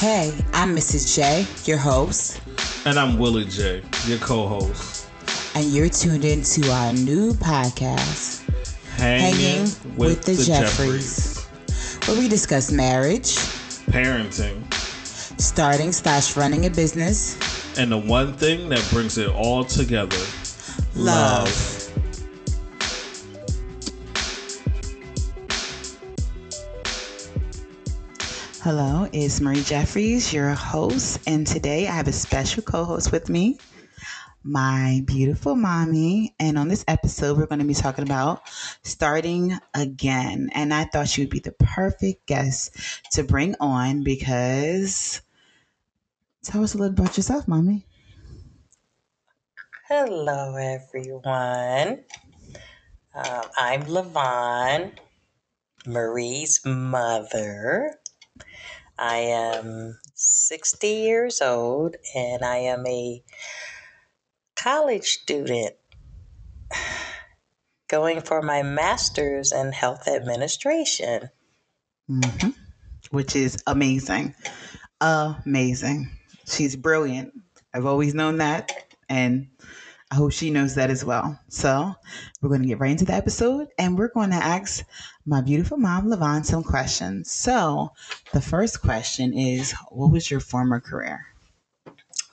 Hey, I'm Mrs. J, your host. And I'm Willie J, your co host. And you're tuned in to our new podcast, Hanging, Hanging with, with, the, the Jeffries, Jeffries, where we discuss marriage, parenting, starting slash running a business, and the one thing that brings it all together love. love. Hello, it's Marie Jeffries, your host, and today I have a special co host with me, my beautiful mommy. And on this episode, we're going to be talking about starting again. And I thought she would be the perfect guest to bring on because tell us a little about yourself, mommy. Hello, everyone. Um, I'm Lavon, Marie's mother. I am 60 years old and I am a college student going for my master's in health administration. Mm-hmm. Which is amazing. Amazing. She's brilliant. I've always known that. And I hope she knows that as well. So we're going to get right into the episode and we're going to ask my beautiful mom, Lavon, some questions. So the first question is What was your former career?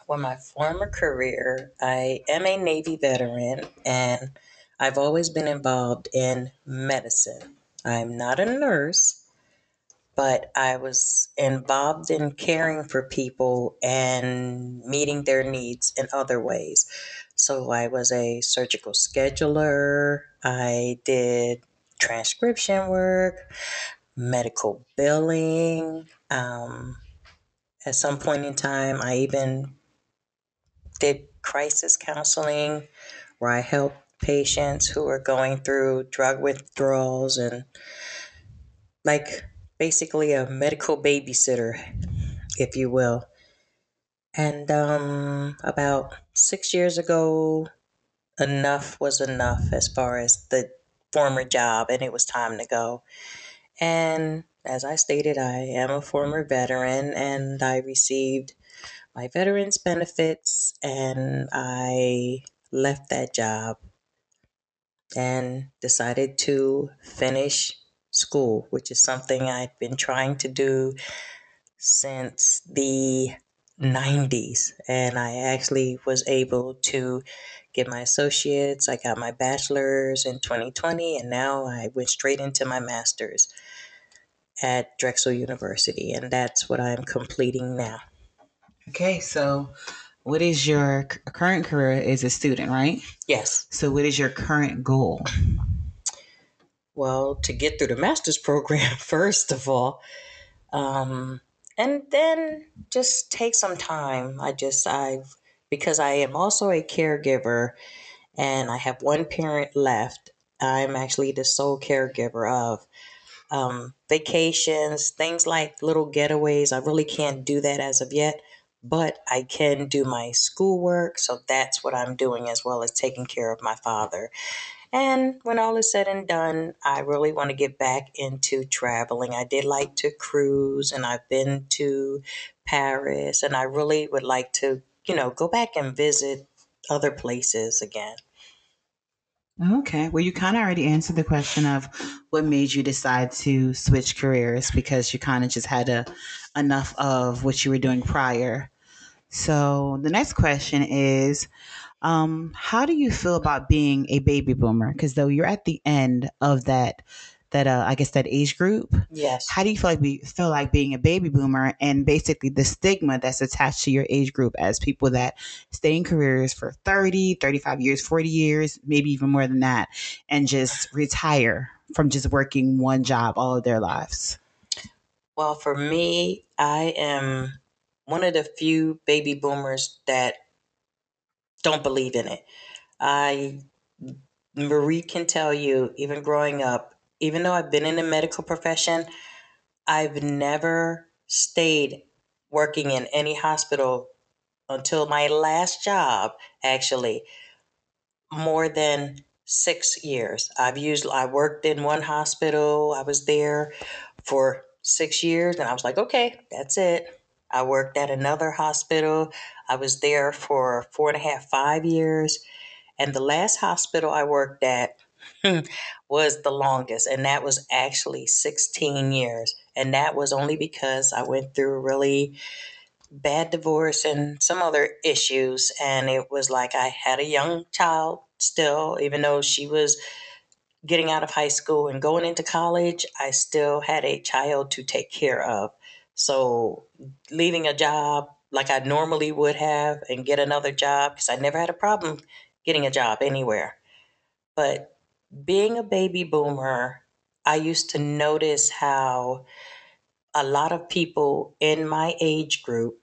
Well, my former career, I am a Navy veteran and I've always been involved in medicine. I'm not a nurse, but I was involved in caring for people and meeting their needs in other ways. So I was a surgical scheduler, I did transcription work, medical billing. Um, at some point in time, I even did crisis counseling where I helped patients who are going through drug withdrawals and like basically a medical babysitter, if you will. And um, about six years ago, enough was enough as far as the former job, and it was time to go. And as I stated, I am a former veteran and I received my veterans benefits and I left that job and decided to finish school, which is something I've been trying to do since the 90s. And I actually was able to get my associates. I got my bachelor's in 2020, and now I went straight into my master's at Drexel University. And that's what I'm completing now. Okay, so what is your current career as a student, right? Yes. So, what is your current goal? Well, to get through the master's program, first of all. Um, and then just take some time. I just, I've, because I am also a caregiver and I have one parent left, I'm actually the sole caregiver of. Um, vacations, things like little getaways. I really can't do that as of yet, but I can do my schoolwork. So that's what I'm doing as well as taking care of my father. And when all is said and done, I really want to get back into traveling. I did like to cruise and I've been to Paris and I really would like to, you know, go back and visit other places again. Okay. Well, you kind of already answered the question of what made you decide to switch careers because you kind of just had a, enough of what you were doing prior. So the next question is um, how do you feel about being a baby boomer? Because though you're at the end of that, that uh, I guess that age group. Yes. How do you feel like be, feel like being a baby boomer and basically the stigma that's attached to your age group as people that stay in careers for 30, 35 years, 40 years, maybe even more than that, and just retire from just working one job all of their lives? Well, for me, I am one of the few baby boomers that don't believe in it. I Marie can tell you, even growing up, even though I've been in the medical profession, I've never stayed working in any hospital until my last job, actually, more than six years. I've used, I worked in one hospital, I was there for six years, and I was like, okay, that's it. I worked at another hospital. I was there for four and a half, five years. And the last hospital I worked at was the longest, and that was actually 16 years. And that was only because I went through really bad divorce and some other issues. And it was like I had a young child still, even though she was getting out of high school and going into college, I still had a child to take care of. So leaving a job like I normally would have and get another job, because I never had a problem getting a job anywhere. But being a baby boomer, I used to notice how a lot of people in my age group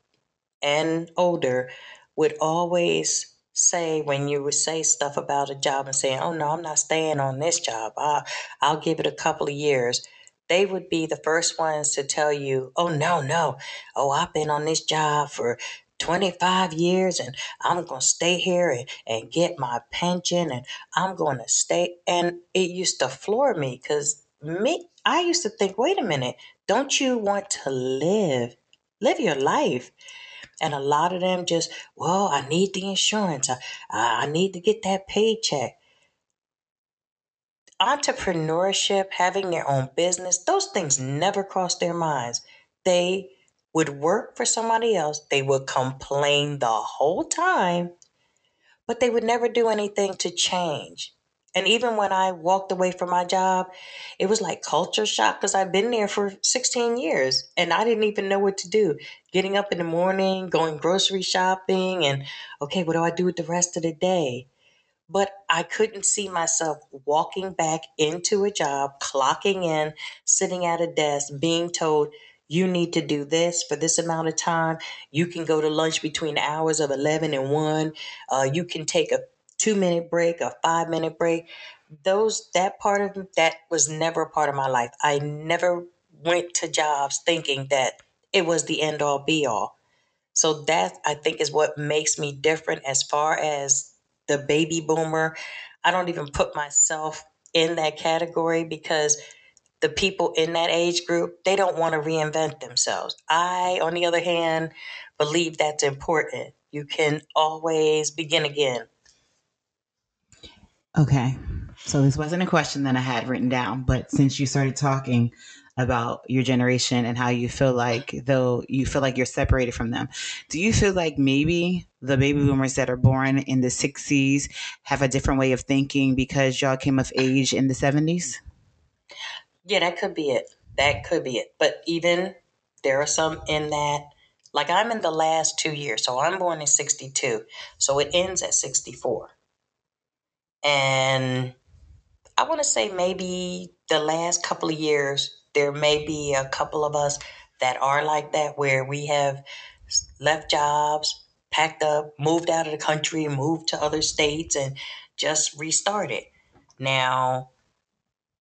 and older would always say when you would say stuff about a job and saying, "Oh no, I'm not staying on this job. I'll, I'll give it a couple of years." They would be the first ones to tell you, "Oh no, no. Oh, I've been on this job for 25 years and I'm going to stay here and, and get my pension and I'm going to stay." And it used to floor me cuz me I used to think, "Wait a minute. Don't you want to live live your life?" And a lot of them just, well, I need the insurance. I, I need to get that paycheck. Entrepreneurship, having their own business, those things never crossed their minds. They would work for somebody else, they would complain the whole time, but they would never do anything to change. And even when I walked away from my job, it was like culture shock because I've been there for 16 years and I didn't even know what to do. Getting up in the morning, going grocery shopping, and okay, what do I do with the rest of the day? But I couldn't see myself walking back into a job, clocking in, sitting at a desk, being told, you need to do this for this amount of time. You can go to lunch between hours of 11 and 1. Uh, you can take a two minute break, a five minute break. Those that part of that was never a part of my life. I never went to jobs thinking that it was the end all be all. So that I think is what makes me different as far as the baby boomer. I don't even put myself in that category because the people in that age group, they don't want to reinvent themselves. I, on the other hand, believe that's important. You can always begin again. Okay. So this wasn't a question that I had written down, but since you started talking about your generation and how you feel like though you feel like you're separated from them, do you feel like maybe the baby boomers that are born in the 60s have a different way of thinking because y'all came of age in the 70s? Yeah, that could be it. That could be it. But even there are some in that like I'm in the last 2 years. So I'm born in 62. So it ends at 64. And I want to say maybe the last couple of years, there may be a couple of us that are like that, where we have left jobs, packed up, moved out of the country, moved to other states, and just restarted. Now,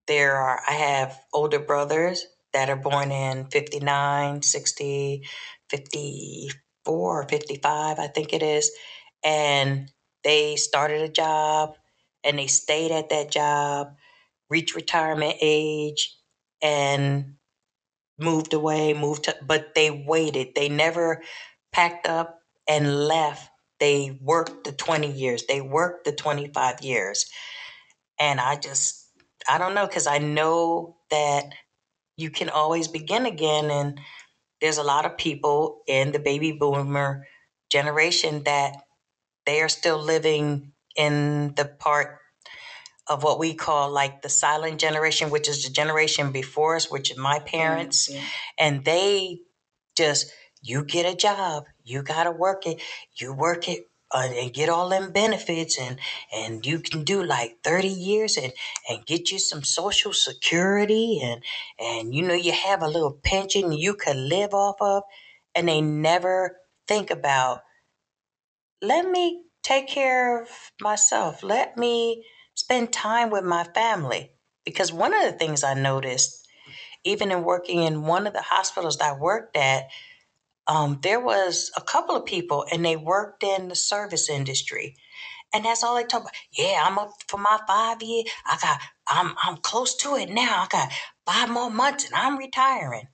there are, I have older brothers that are born in 59, 60, 54, or 55, I think it is. And they started a job and they stayed at that job, reached retirement age, and moved away, moved to, but they waited. They never packed up and left. They worked the 20 years, they worked the 25 years. And I just, I don't know, because I know that you can always begin again. And there's a lot of people in the baby boomer generation that they are still living in the part of what we call like the silent generation, which is the generation before us, which is my parents. Mm-hmm. And they just, you get a job, you got to work it, you work it uh, and get all them benefits and and you can do like 30 years and and get you some social security and and you know you have a little pension you could live off of and they never think about let me take care of myself. Let me spend time with my family. Because one of the things I noticed, even in working in one of the hospitals that I worked at, um, there was a couple of people and they worked in the service industry. And that's all they talk about. Yeah, I'm up for my five year. I got I'm I'm close to it now. I got five more months and I'm retiring.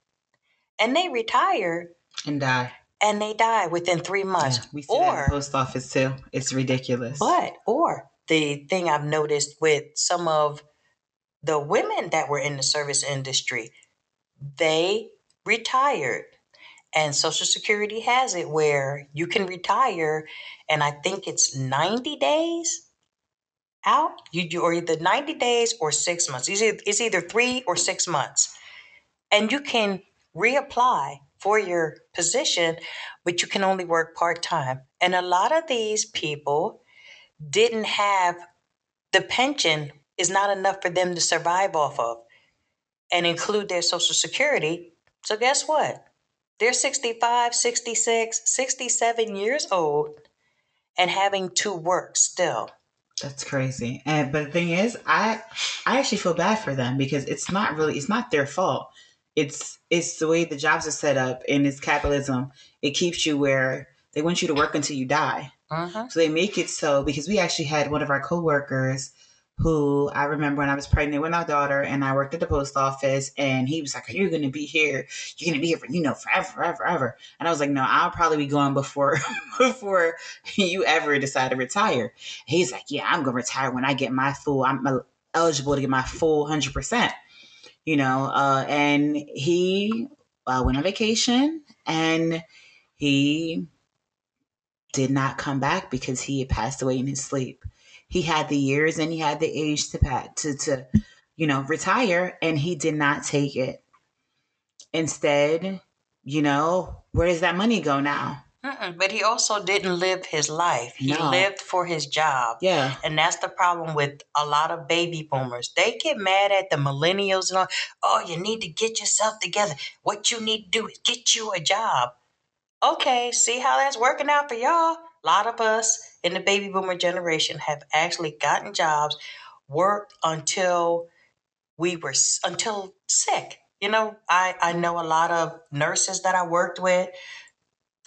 And they retire and die. and they die within three months. Yeah, we see that in the post office too. It's ridiculous. but or the thing I've noticed with some of the women that were in the service industry, they retired. And Social Security has it where you can retire, and I think it's 90 days out. You you- or either 90 days or six months. It's either, it's either three or six months. And you can reapply for your position, but you can only work part time. And a lot of these people didn't have the pension is not enough for them to survive off of and include their social security. So guess what? They're 65, 66, 67 years old and having to work still. That's crazy. And but the thing is, I I actually feel bad for them because it's not really it's not their fault. It's it's the way the jobs are set up and it's capitalism. It keeps you where they want you to work until you die. Uh-huh. So they make it so because we actually had one of our coworkers who I remember when I was pregnant with our daughter and I worked at the post office and he was like, You're gonna be here, you're gonna be here for you know forever, forever, forever. And I was like, No, I'll probably be gone before before you ever decide to retire. He's like, Yeah, I'm gonna retire when I get my full I'm eligible to get my full hundred percent. You know, uh, and he uh, went on vacation and he did not come back because he had passed away in his sleep. He had the years and he had the age to pat to to you know retire, and he did not take it. Instead, you know, where does that money go now? Mm-mm. But he also didn't live his life. He No. lived for his job. Yeah, And that's the problem with a lot of baby boomers. They get mad at the millennials and all. Oh, you need to get yourself together. What you need to do is get you a job. Okay, see how that's working out for y'all? A lot of us in the baby boomer generation have actually gotten jobs, worked until we were until sick. You know, I I know a lot of nurses that I worked with.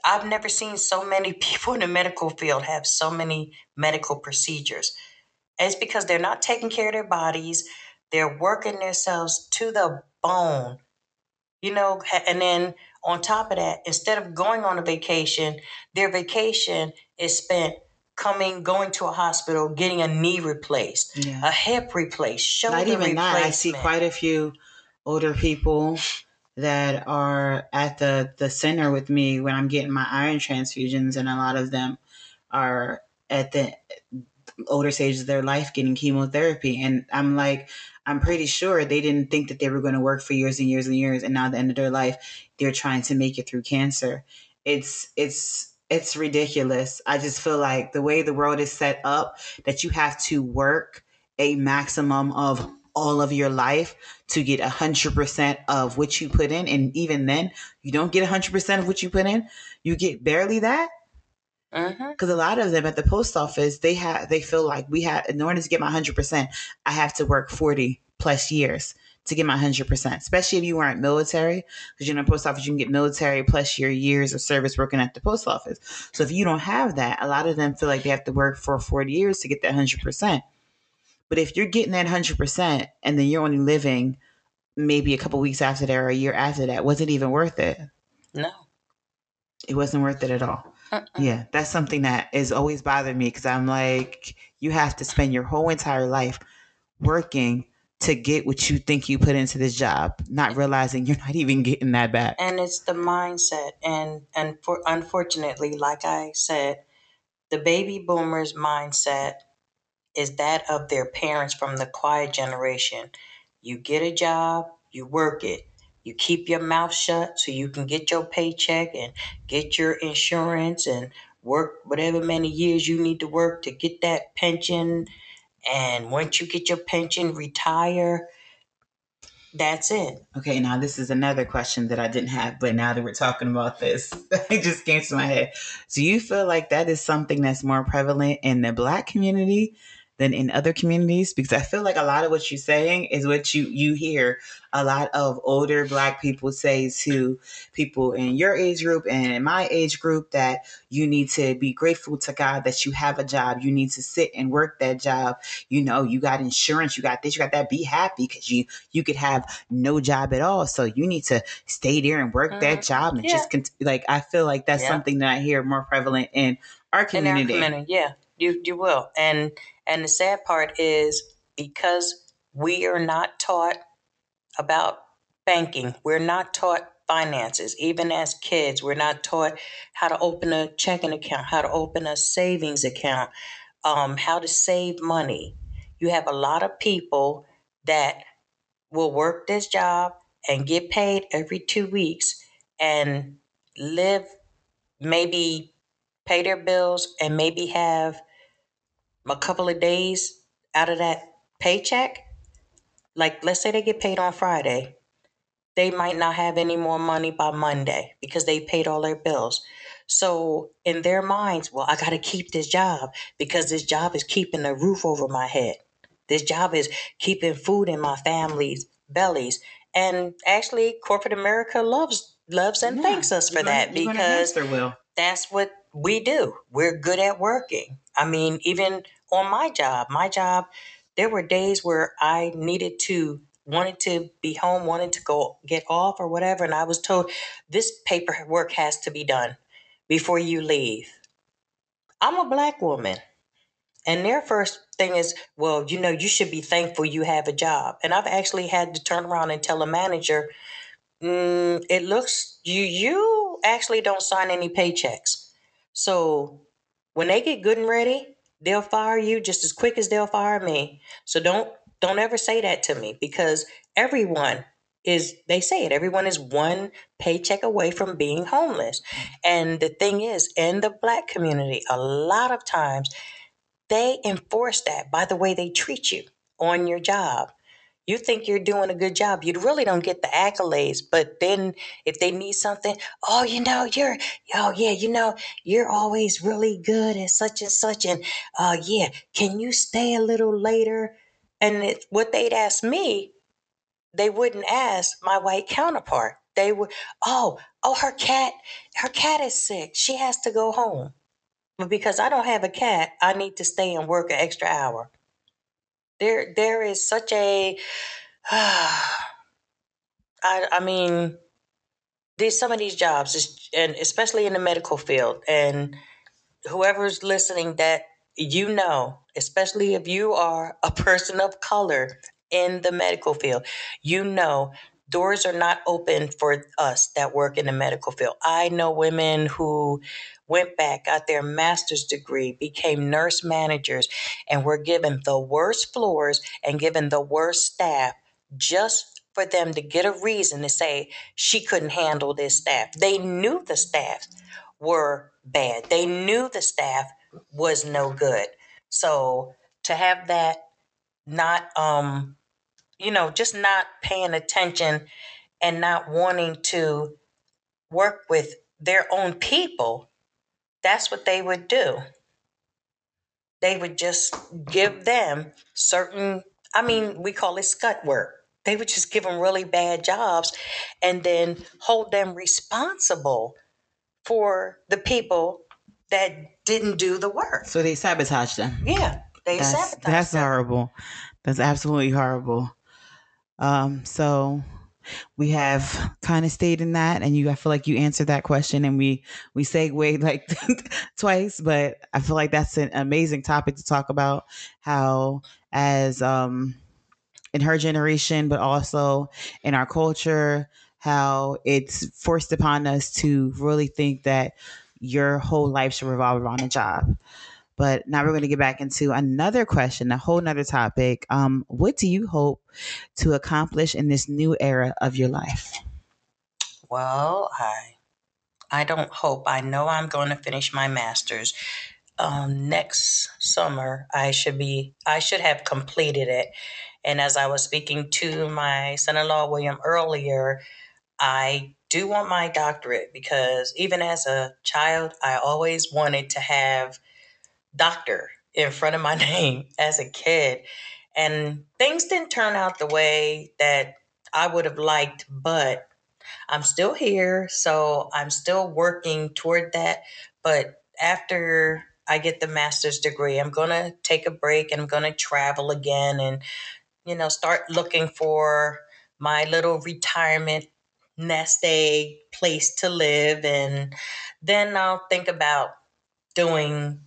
I've never seen so many people in the medical field have so many medical procedures. It's because they're not taking care of their bodies. They're working themselves to the bone. You know, and then on top of that, instead of going on a vacation, their vacation is spent coming, going to a hospital, getting a knee replaced, yeah. a hip replaced, shoulder Not even that. I see quite a few older people that are at the the center with me when I'm getting my iron transfusions, and a lot of them are at the older stages of their life getting chemotherapy. And I'm like, I'm pretty sure they didn't think that they were going to work for years and years and years, and now at the end of their life, they're trying to make it through cancer. It's it's it's ridiculous. I just feel like the way the world is set up, that you have to work a maximum of all of your life to get 100% of what you put in and even then you don't get 100% of what you put in you get barely that Mhm. because a lot of them at the post office they have they feel like we have in order to get my 100% i have to work 40 plus years to get my 100% especially if you weren't military because you know post office you can get military plus your years of service working at the post office. So if you don't have that a lot of them feel like they have to work for 40 years to get that 100% but if you're getting that 100% and then you're only living maybe a couple weeks after that or a year after that was it even worth it? No. it wasn't worth it at all Mm-mm. yeah, that's something that is always bothered me because I'm like, you have to spend your whole entire life working to get what you think you put into this job, not realizing you're not even getting that back. and it's the mindset and and for unfortunately like i said the baby boomers mindset is that of their parents from the quiet generation you get a job you work it you keep your mouth shut so you can get your paycheck and get your insurance and work whatever many years you need to work to get that pension. And once you get your pension retire. That's it. Okay, now this is another question that I didn't have, but now that we're talking about this, it just came to my head. Do you feel like that is something that's more prevalent in the black community than in other communities because I feel like a lot of what you're saying is what you you hear a lot of older black people say to people in your age group and in my age group that you need to be grateful to God that you have a job. You need to sit and work that job. You know, you got insurance, you got this, you got that. Be happy because you you could have no job at all. So you need to stay there and work mm-hmm. that job and yeah. just cont- like I feel like that's yeah. something that I hear more prevalent in our community. In our community, yeah, you you will. And and the sad part is because we are not taught about banking, we're not taught finances. Even as kids, we're not taught how to open a checking account, how to open a savings account, um, how to save money. You have a lot of people that will work this job and get paid every two weeks and live maybe pay their bills, and maybe have a couple of days out of that paycheck. Like, let's say they get paid on Friday, they might not have any more money by Monday because they paid all their bills. So, in their minds, well, I got to keep this job because this job is keeping a roof over my head. This job is keeping food in my family's bellies. And actually, corporate America loves loves and yeah, thanks us for that because that's what we do. We're good at working. I mean, even on my job, my job, there were days where I needed to wanted to be home, wanted to go get off or whatever, and I was told this paperwork has to be done before you leave. I'm a black woman. And their first thing is, well, you know, you should be thankful you have a job. And I've actually had to turn around and tell a manager, mm, it looks you you actually don't sign any paychecks. So when they get good and ready, they'll fire you just as quick as they'll fire me. So don't don't ever say that to me because everyone is they say it everyone is one paycheck away from being homeless. And the thing is in the black community a lot of times they enforce that by the way they treat you on your job you think you're doing a good job. You really don't get the accolades. But then if they need something, oh, you know, you're, oh, yeah, you know, you're always really good at such and such. And, uh, yeah, can you stay a little later? And it, what they'd ask me, they wouldn't ask my white counterpart. They would, oh, oh, her cat, her cat is sick. She has to go home. But because I don't have a cat, I need to stay and work an extra hour. There, there is such a. I, I mean, these some of these jobs, and especially in the medical field, and whoever's listening, that you know, especially if you are a person of color in the medical field, you know doors are not open for us that work in the medical field. I know women who went back, got their master's degree, became nurse managers, and were given the worst floors and given the worst staff just for them to get a reason to say she couldn't handle this staff. They knew the staff were bad, they knew the staff was no good. So to have that not um you know, just not paying attention and not wanting to work with their own people, that's what they would do. They would just give them certain, I mean, we call it scut work. They would just give them really bad jobs and then hold them responsible for the people that didn't do the work. So they sabotage them. Yeah, they that's, sabotage That's horrible. That's absolutely horrible. Um, so we have kind of stayed in that and you I feel like you answered that question and we we segued like twice, but I feel like that's an amazing topic to talk about how as um in her generation, but also in our culture, how it's forced upon us to really think that your whole life should revolve around a job. But now we're going to get back into another question, a whole nother topic. Um, what do you hope to accomplish in this new era of your life? Well, I I don't hope. I know I'm going to finish my master's. Um, next summer I should be I should have completed it. And as I was speaking to my son-in-law William earlier, I do want my doctorate because even as a child, I always wanted to have doctor in front of my name as a kid. And things didn't turn out the way that I would have liked, but I'm still here. So I'm still working toward that. But after I get the master's degree, I'm going to take a break and I'm going to travel again and, you know, start looking for my little retirement nest egg place to live. And then I'll think about doing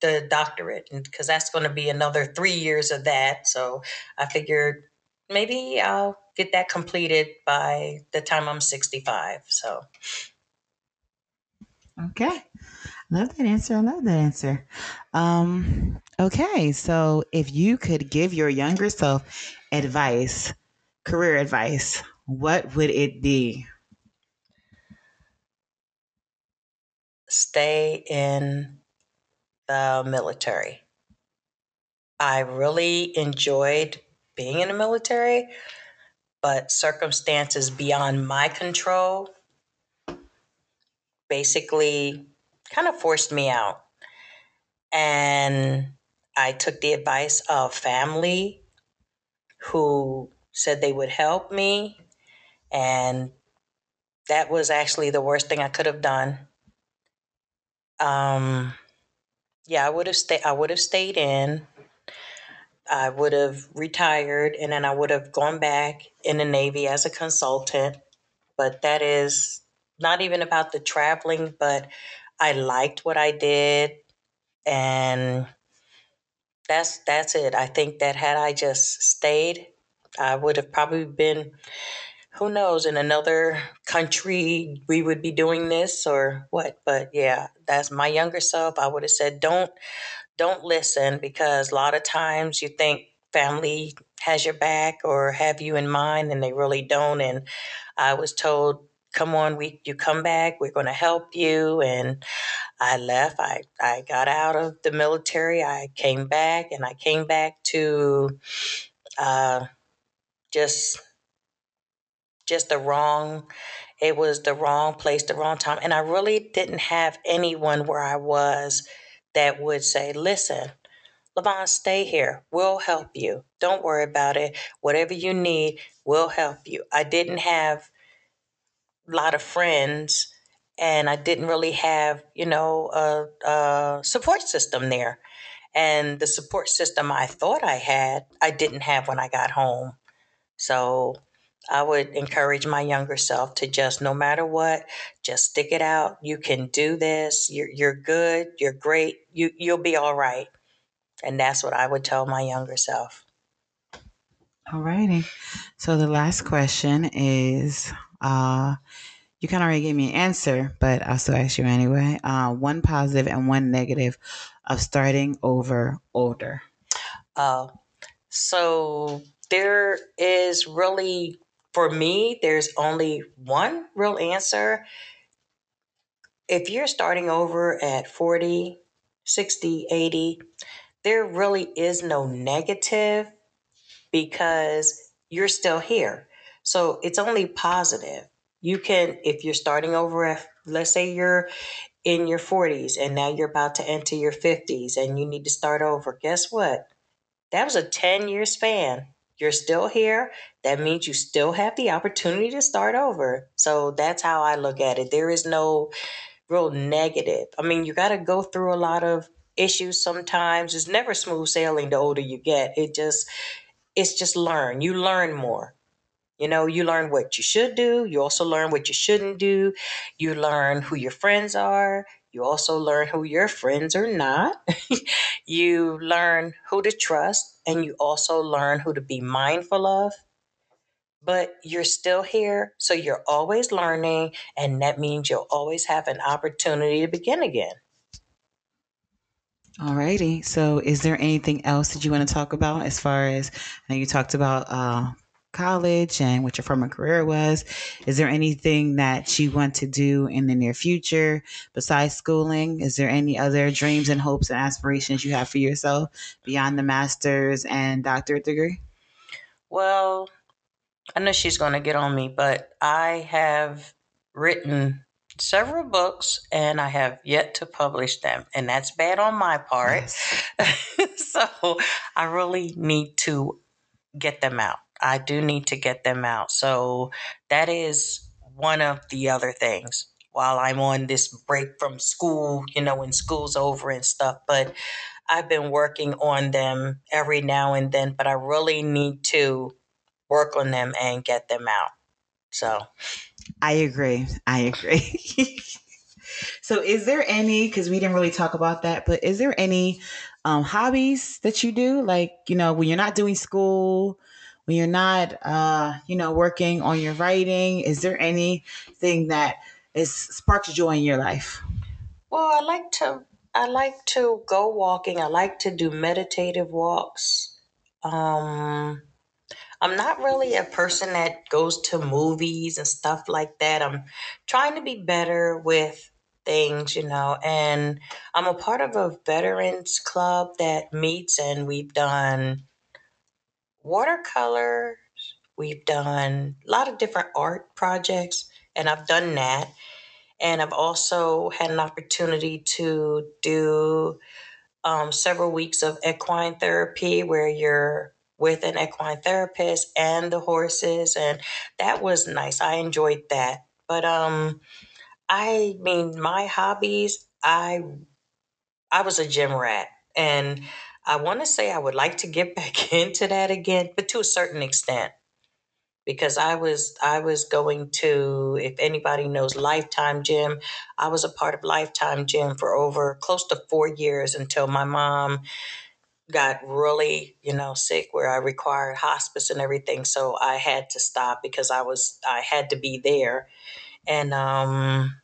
the doctorate because that's going to be another three years of that. So I figured maybe I'll get that completed by the time I'm 65. So. Okay. Love that answer. I love that answer. Um, okay. So if you could give your younger self advice, career advice, what would it be? Stay in the military. I really enjoyed being in the military, but circumstances beyond my control basically kind of forced me out. And I took the advice of family who said they would help me. And that was actually the worst thing I could have done. Um, yeah, I would have stayed. I would have stayed in. I would have retired, and then I would have gone back in the Navy as a consultant. But that is not even about the traveling, but I liked what I did, and that's that's it. I think that had I just stayed, I would have probably been, who knows, in another country we would be doing this or what. But yeah, that's my younger self. I would have said, don't don't listen because a lot of times you think family has your back or have you in mind and they really don't. And I was told come on we you come back we're going to help you and i left i i got out of the military i came back and i came back to uh just just the wrong it was the wrong place the wrong time and i really didn't have anyone where i was that would say listen Lavon, stay here. We'll help you. Don't worry about it. Whatever you need, we'll help you. I didn't have a lot of friends and I didn't really have, you know, a, a, support system there. And the support system I thought I had, I didn't have when I got home. So I would encourage my younger self to just, no matter what, just stick it out. You can do this. You're, you're good. You're great. You, you'll be all right. And that's what I would tell my younger self. All righty. So the last question is uh, you kind of already gave me an answer, but I'll still ask you anyway. Uh, one positive and one negative of starting over older. Uh, so there is really, for me, there's only one real answer. If you're starting over at 40, 60, 80, there really is no negative because you're still here. So it's only positive. You can, if you're starting over at, let's say you're in your 40s and now you're about to enter your 50s and you need to start over, guess what? That was a 10 year span. You're still here. That means you still have the opportunity to start over. So that's how I look at it. There is no real negative. I mean, you got to go through a lot of issues sometimes. It's never smooth sailing the older you get. It just, it's just learn. You learn more. You know, you learn what you should do. You also learn what you shouldn't do. You learn who your friends are. You also learn who your friends are not. you learn who to trust, and you also learn who to be mindful of. But you're still here, so you're always learning, and that means you'll always have an opportunity to begin again. Alrighty. So, is there anything else that you want to talk about as far as I know you talked about uh, college and what your former career was? Is there anything that you want to do in the near future besides schooling? Is there any other dreams and hopes and aspirations you have for yourself beyond the master's and doctorate degree? Well, I know she's going to get on me, but I have written several books and I have yet to publish them. And that's bad on my part. Yes. so I really need to get them out. I do need to get them out. So that is one of the other things while I'm on this break from school, you know, when school's over and stuff. But I've been working on them every now and then, but I really need to work on them and get them out. So I agree. I agree. so, is there any, because we didn't really talk about that, but is there any um, hobbies that you do? Like, you know, when you're not doing school, when you're not, uh, you know, working on your writing, is there anything that is sparks joy in your life? Well, I like to I like to go walking. I like to do meditative walks. Um I'm not really a person that goes to movies and stuff like that. I'm trying to be better with things, you know, and I'm a part of a veterans club that meets and we've done watercolor, we've done a lot of different art projects and I've done that. And I've also had an opportunity to do um, several weeks of equine therapy where you're with an equine therapist and the horses. And that was nice. I enjoyed that. But um, I mean, my hobbies, I I was a gym rat. And I want to say I would like to get back into that again, but to a certain extent because I was I was going to if anybody knows Lifetime Gym, I was a part of Lifetime Gym for over close to 4 years until my mom got really, you know, sick where I required hospice and everything, so I had to stop because I was I had to be there. And um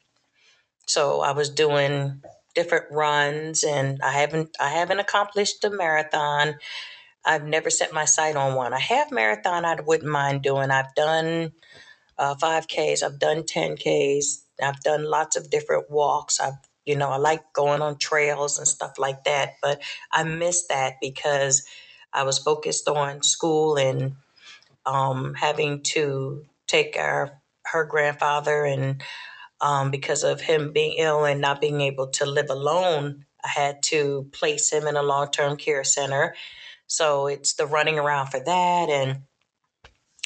so I was doing different runs and I haven't I haven't accomplished a marathon I've never set my sight on one. I have marathon I wouldn't mind doing. I've done uh, 5Ks, I've done 10Ks, I've done lots of different walks. I've, you know, I like going on trails and stuff like that, but I miss that because I was focused on school and um, having to take our her grandfather and um, because of him being ill and not being able to live alone, I had to place him in a long term care center so it's the running around for that. And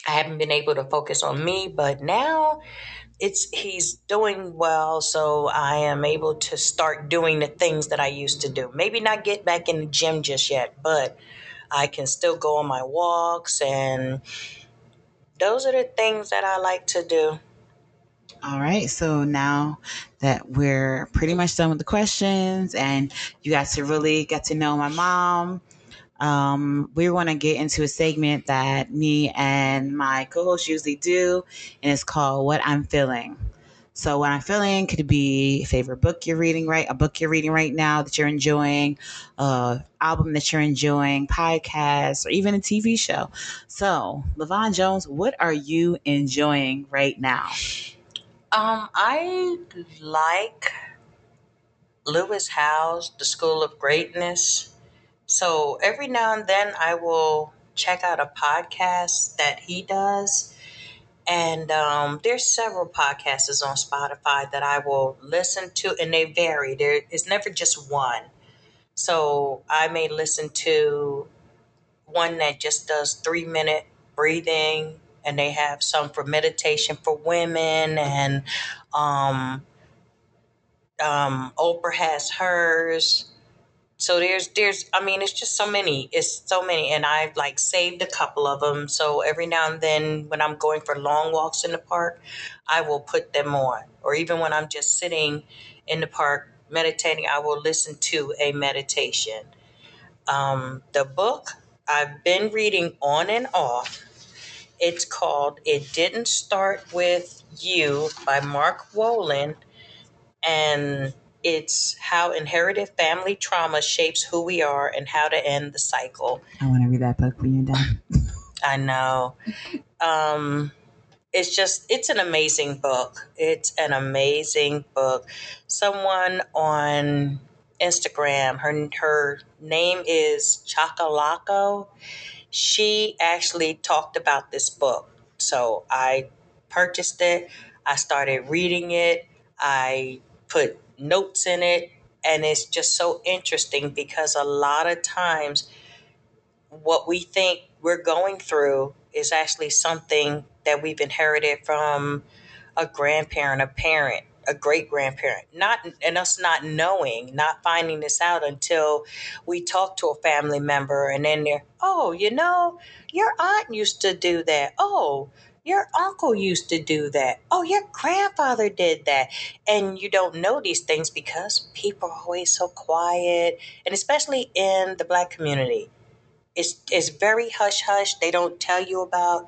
I haven't been able to focus on me, but now it's he's doing well so i am able to start doing the things that i used to do maybe not get back in the gym just yet but i can still go on my walks and those are the things that i like to do All right. So now that we're pretty much done with the questions and you got to really get to know my mom, um, we want to get into a segment that me and my co host usually do, and it's called What I'm Feeling. So, what I'm feeling could be a favorite book you're reading, right? A book you're reading right now that you're enjoying, a album that you're enjoying, podcast, or even a TV show. So, Lavon Jones, what are you enjoying right now? Um i like lewis howes the school of greatness so every now and then i will check out a podcast that he does And um, there's several podcasts on Spotify that I will listen to, and they vary. There is never just one. So I may listen to one that just does three minute breathing, and they have some for meditation for women, and um, um, Oprah has hers. So there's there's I mean it's just so many it's so many and I've like saved a couple of them so every now and then when I'm going for long walks in the park I will put them on. Or even when I'm just sitting in the park meditating I will listen to a meditation. Um, the book I've been reading on and off it's called It Didn't Start With You by Mark Wolynn and it's how inherited family trauma shapes who we are and how to end the cycle. I want to read that book when you're done. I know. Um, it's just, it's an amazing book. It's an amazing book. Someone on Instagram, her her name is Chakalaco. She actually talked about this book. So I purchased it. I started reading it. I put notes in it, and it's just so interesting because a lot of times what we think we're going through is actually something that we've inherited from a grandparent, a parent, a great grandparent. Not and us not knowing, not finding this out until we talk to a family member and then they're, oh, you know, your aunt used to do that. Oh, your uncle used to do that. Oh, your grandfather did that. And you don't know these things because people are always so quiet. And especially in the black community. It's it's very hush hush. They don't tell you about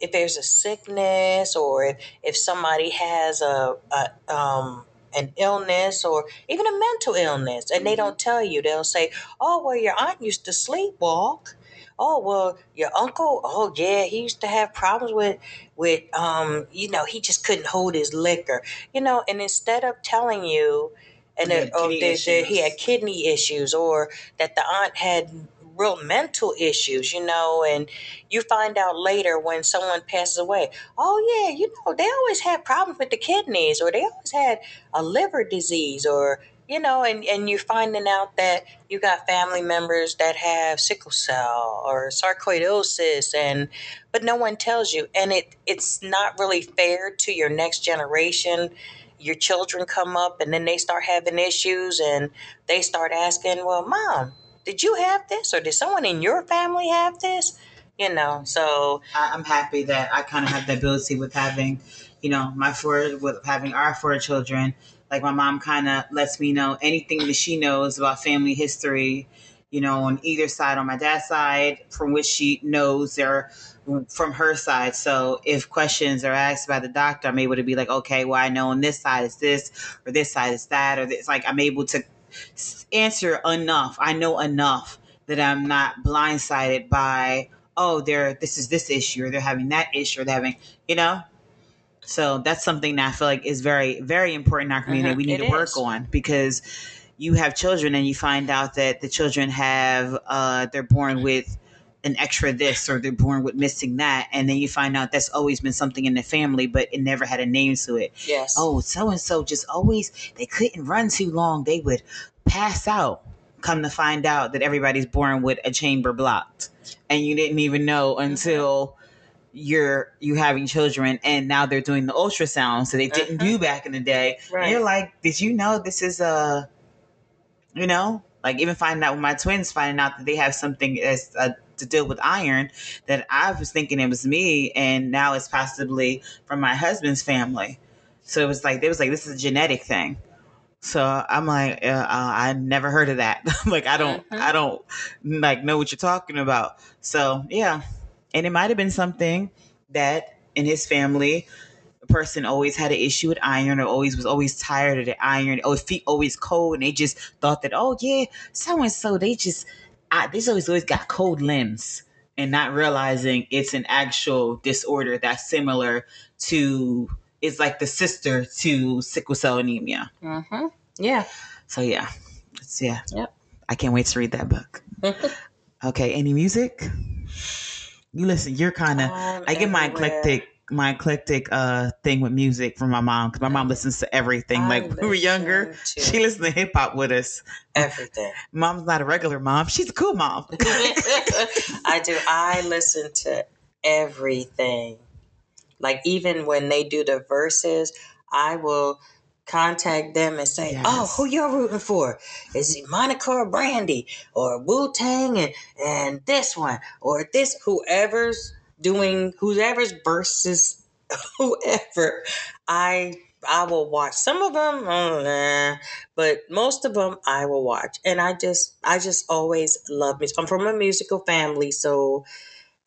if there's a sickness or if, if somebody has a, a um, an illness or even a mental illness and they don't tell you they'll say oh well your aunt used to sleepwalk. Oh well your uncle oh yeah he used to have problems with with um you know he just couldn't hold his liquor. You know and instead of telling you and He had that, oh, that- that he had kidney issues or that the aunt had real mental issues you know and you find out later when someone passes away oh yeah you know they always had problems with the kidneys or they always had a liver disease or you know and, and you're finding out that you got family members that have sickle cell or sarcoidosis and but no one tells you and it it's not really fair to your next generation. Your children come up and then they start having issues and they start asking well mom did you have this or did someone in your family have this you know so I'm happy that I kind of have the ability with having, you know, my four with having our four children. Like my mom kind of lets me know anything that she knows about family history, you know, on either side, on my dad's side, from which she knows they're from her side. So if questions are asked by the doctor, I'm able to be like, okay, well, I know on this side is this, or this side is that, or it's Like I'm able to answer enough. I know enough that I'm not blindsided by oh, they're this is this issue or they're having that issue or they're having, you know. So that's something that I feel like is very, very important in our community. Mhm, We need it to work is. on because you have children and you find out that the children have uh they're born with an extra this or they're born with missing that and then you find out that's always been something in the family but it never had a name to it yes oh, so and so just always they couldn't run too long. They would pass out. Come to find out that everybody's born with a chamber blocked, and you didn't even know until you're you having children, and now they're doing the ultrasound, so they didn't do back in the day. And Right. you're like, did you know this is a, you know, like even finding out with my twins, finding out that they have something as uh, to deal with iron that I was thinking it was me, and now it's possibly from my husband's family. So it was like they was like this is a genetic thing. So I'm like uh, uh, I never heard of that. like I don't Mhm. I don't like know what you're talking about. So yeah, and it might have been something that in his family the person always had an issue with iron or always was always tired of the iron or feet always cold and they just thought that oh yeah so and so they just I, just always always got cold limbs and not realizing it's an actual disorder that's similar to it's like the sister to sickle cell anemia. Mm-hmm. yeah. So yeah. It's yeah. Yep. i can't wait to read that book. Okay any music? You listen you're kind of I get my eclectic my eclectic uh thing with music from my mom because my mom listens to everything. I like when we were younger, she listened to hip hop with us. everything Mom's not a regular mom; she's a cool mom. I do. I listen to everything. Like even when they do the Verzuz, I will contact them and say, Yes. "Oh, who you're rooting for? Is it Monica or Brandy or Wu Tang and and this one or this whoever's doing whoever's Verzuz whoever I I will watch some of them, oh, nah, but most of them I will watch, and I just I just always love music. I'm from a musical family, so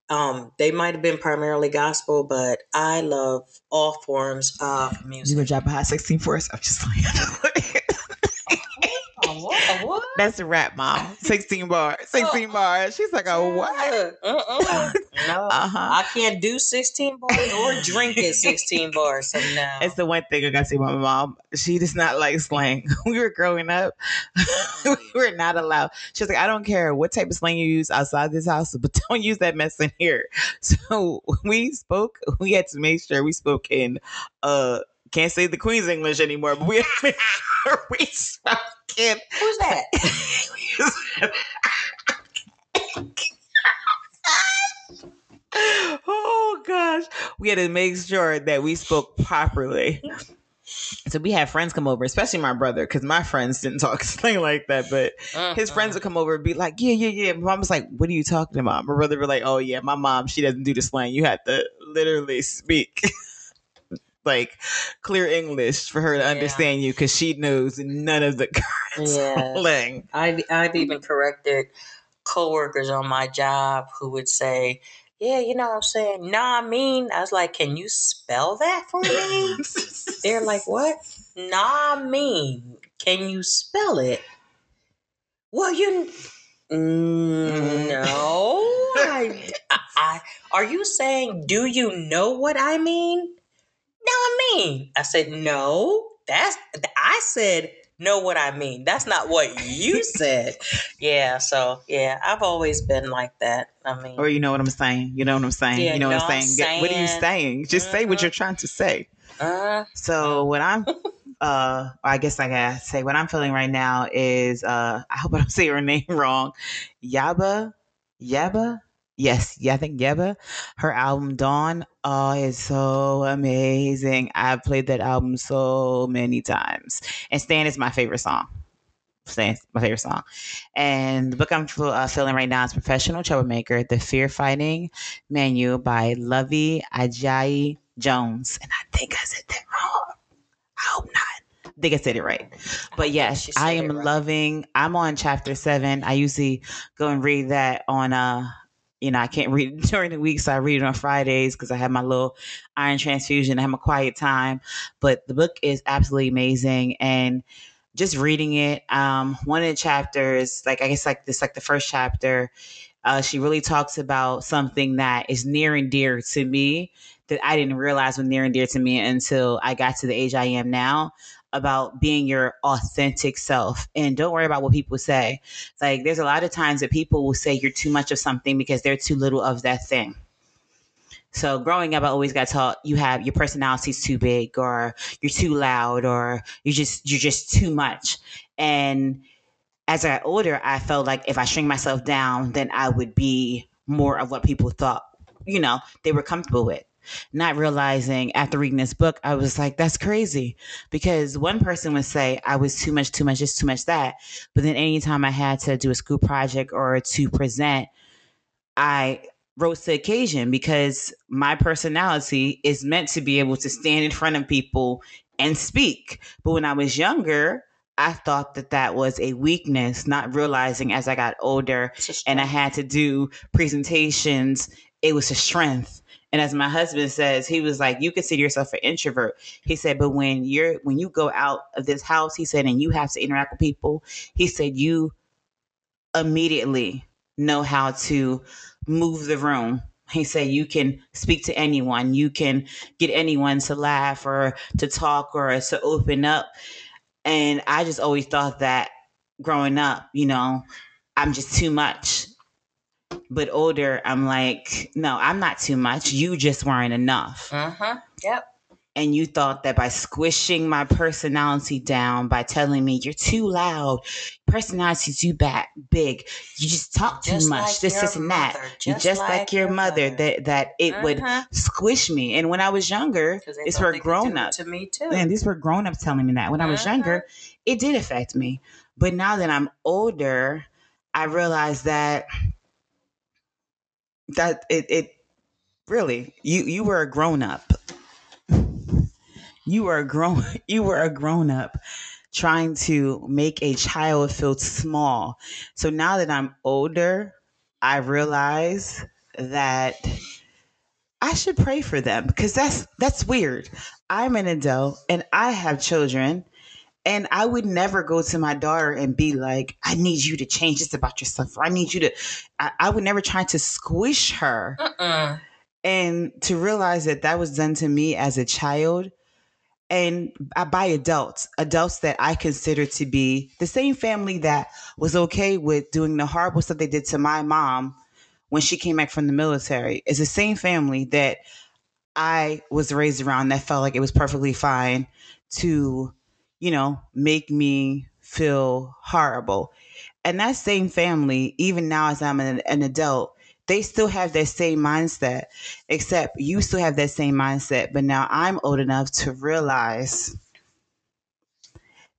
um, they might have been primarily gospel, but I love all forms of music. you music. gonna drop a hot sixteen for us? I'm just like, A what? A what? that's a rap, mom. Sixteen bars, sixteen Oh. bars. She's like, oh what? Uh-uh. No, Uh huh. I can't do 16 bars or drink at 16 bars. So no. It's the one thing I gotta say about my mom. She does not like slang. we were growing up, we were not allowed. She's like, I don't care what type of slang you use outside this house, but don't use that mess in here. So we spoke, we had to make sure we spoke in uh can't say the Queen's English anymore, but we had to make sure we spoke it. Who's that? oh gosh, we had to make sure that we spoke properly. So we had friends come over, especially my brother, because my friends didn't talk slang like that. But his uh-huh. friends would come over and be like, "Yeah, yeah, yeah." My mom was like, "What are you talking about?" My brother would be like, "Oh yeah, my mom, she doesn't do the slang. You have to literally speak." like clear English for her to understand you because she knows none of the Yeah. slang. I've, I've even corrected coworkers on my job who would say, Yeah, you know what I'm saying? Nah, I mean, I was like, Can you spell that for me? They're like, What? Nah, I mean, can you spell it? Well, you. Mm, no. I, I, I, are you saying, Do you know what I mean? No, I mean. I said, No. That's. I said, Know what I mean. That's not what you said. yeah, so, yeah, I've always been like that. I mean, Or you know what I'm saying? You know what I'm saying? Yeah, you know what know I'm I'm saying? Get- What are you saying. saying? Just say what you're trying to say. uh, So what I'm uh I guess I gotta say what I'm feeling right now is uh I hope I don't say her name wrong. Yaba Yaba? Yes, yeah, I think Yaba. Her album Dawn oh is so amazing. I've played that album so many times. And Stan is my favorite song. Stan's my favorite song. And the book I'm uh, feeling right now is Professional Troublemaker, The Fear Fighting Manual by Luvvie Ajayi Jones. And I think I said that wrong. I hope not. I think I said it right. But think yes, I am right. loving I'm on chapter seven. I usually go and read that on uh you know, I can't read during the week, so I read it on Fridays because I have my little iron transfusion. I have my quiet time. But the book is absolutely amazing. And just reading it, um, one of the chapters, like I guess like this like the first chapter, uh, she really talks about something that is near and dear to me that I didn't realize was near and dear to me until I got to the age I am now about being your authentic self and don't worry about what people say. Like there's a lot of times that people will say you're too much of something because they're too little of that thing. So growing up, I always got taught you have your personality's too big, or you're too loud, or you just you're just too much. And as I got older, I felt like if I shrink myself down, then I would be more of what people thought, you know, they were comfortable with. Not realizing after reading this book, I was like, that's crazy. Because one person would say I was too much, too much, just too much that. But then anytime I had to do a school project or to present, I rose to the occasion because my personality is meant to be able to stand in front of people and speak. But when I was younger, I thought that that was a weakness, not realizing as I got older and I had to do presentations, it was a strength. And as my husband says, he was like, "You consider yourself an introvert." He said, "But when you're when you go out of this house, he said, and you have to interact with people, he said, you immediately know how to move the room." He said, "You can speak to anyone, you can get anyone to laugh or to talk or to open up." And I just always thought that growing up, you know, I'm just too much. But older, I'm like, no, I'm not too much. You just weren't enough. Uh-huh. Yep. And you thought that by squishing my personality down, by telling me you're too loud, personality too back, big, you just talk too Just much, like this, this, and that. mother. You Just just like, like your mother, mother. that that it would Uh-huh. squish me. And when I was younger, these were grown ups. To me too. And these were grown ups telling me that. When I was Uh-huh. younger, it did affect me. But now that I'm older, I realize that that it, it really you you were a grown up. You were a grown you were a grown up trying to make a child feel small. So now that I'm older, I realize that I should pray for them because that's that's weird. I'm an adult and I have children and I would never go to my daughter and be like, I need you to change this about yourself. Or I need you to I, I would never try to squish her Mm-mm. and to realize that that was done to me as a child and by adults adults that i consider to be the same family that was okay with doing the horrible stuff they did to my mom when she came back from the military is the same family that I was raised around that felt like it was perfectly fine to, you know, make me feel horrible. And that same family, even now as I'm an, an adult, they still have that same mindset, except you still have that same mindset. But now I'm old enough to realize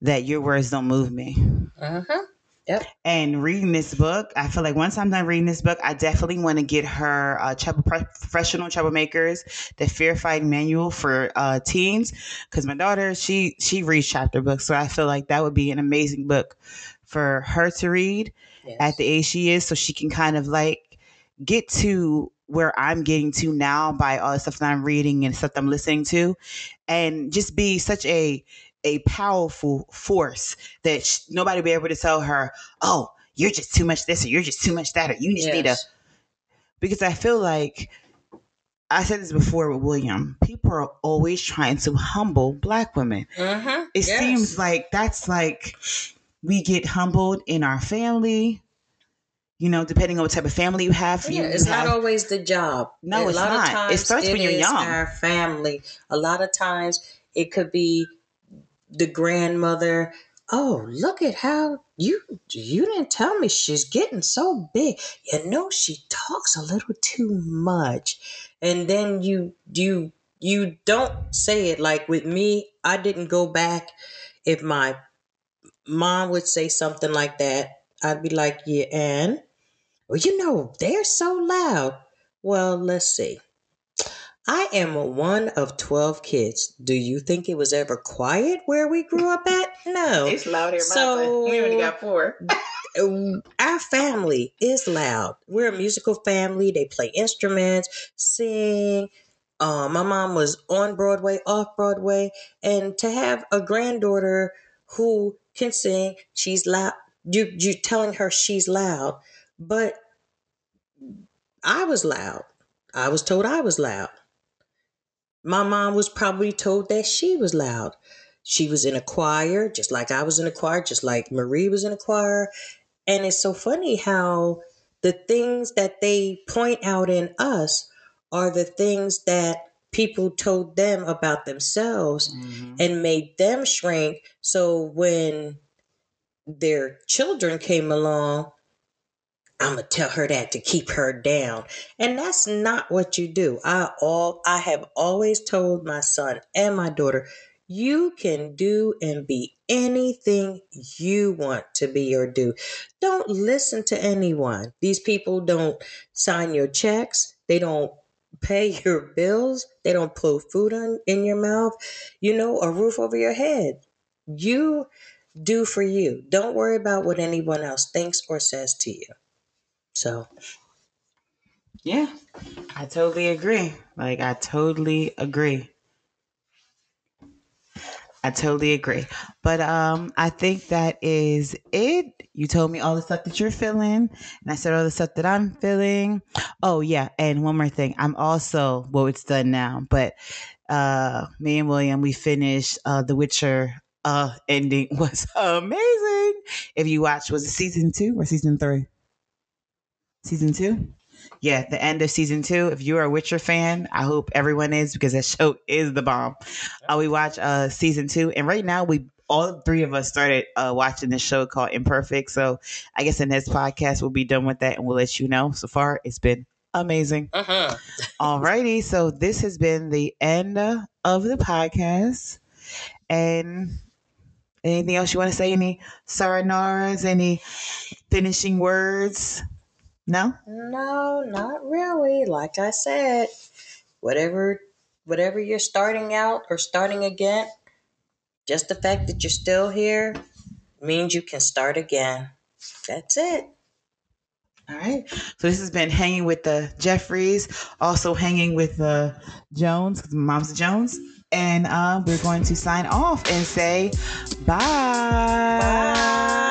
that your words don't move me. Uh-huh. Yep. And reading this book, I feel like once I'm done reading this book, I definitely want to get her uh, trouble, professional troublemakers, the fear fighting manual for uh, teens, because my daughter she she reads chapter books, so I feel like that would be an amazing book for her to read Yes. at the age she is, so she can kind of like get to where I'm getting to now by all the stuff that I'm reading and stuff that I'm listening to, and just be such a a powerful force that sh- nobody be able to tell her, "Oh, you're just too much this or you're just too much that or you just need to." Because I feel like I said this before with William. People are always trying to humble black women. Mhm. It Yes. seems like that's like we get humbled in our family. You know, depending on what type of family you have. Yeah, you, it's you not always the job. No, a it's lot not. Of It times starts when you're young. Our family. A lot of times it could be the grandmother. Oh, look at how you you didn't tell me she's getting so big. You know she talks a little too much, and then you you you don't say it like with me. I didn't go back. If my mom would say something like that, I'd be like, yeah, and well, you know, they're so loud. Well, let's see. I am one of 12 kids. Do you think it was ever quiet where we grew up at? No. It's loud here, So- we only got four. Our family is loud. We're a musical family. They play instruments, sing. Uh, my mom was on Broadway, off Broadway, and to have a granddaughter who can sing, she's loud. You you telling her she's loud, but I was loud. I was told I was loud. My mom was probably told that she was loud. She was in a choir, just like I was in a choir, just like Marie was in a choir. And it's so funny how the things that they point out in us are the things that people told them about themselves Mm-hmm. and made them shrink. So when their children came along, I'm gonna tell her that to keep her down. And that's not what you do. I all I have always told my son and my daughter, you can do and be anything you want to be or do. Don't listen to anyone. These people don't sign your checks. They don't pay your bills. They don't put food on in your mouth. You know, a roof over your head. You do for you. Don't worry about what anyone else thinks or says to you. So, Yeah, I totally agree. Like, I totally agree. I totally agree. But um, I think that is it. You told me all the stuff that you're feeling, and I said all the stuff that I'm feeling. Oh yeah, and one more thing. I'm also well, it's done now, but uh, me and William we finished uh, The Witcher. Uh, ending was amazing. If you watch, was it season two or season three? Season two. Yeah, the end of season two. If you're a Witcher fan, I hope everyone is because that show is the bomb. Uh, we watch uh season two, and right now we all three of us started uh, watching this show called Imperfect. So I guess in this podcast we'll be done with that, and we'll let you know. So far, it's been amazing. uh-huh. Alrighty, so this has been the end of the podcast, and anything else you want to say? Any sayanaras? Any finishing words? No. no, not really. Like I said, whatever whatever you're starting out or starting again, just the fact that you're still here means you can start again. That's it. All right. So this has been hanging with the Jeffries, also hanging with the Jones, mom's a Jones, and uh, we're going to sign off and say bye. Bye.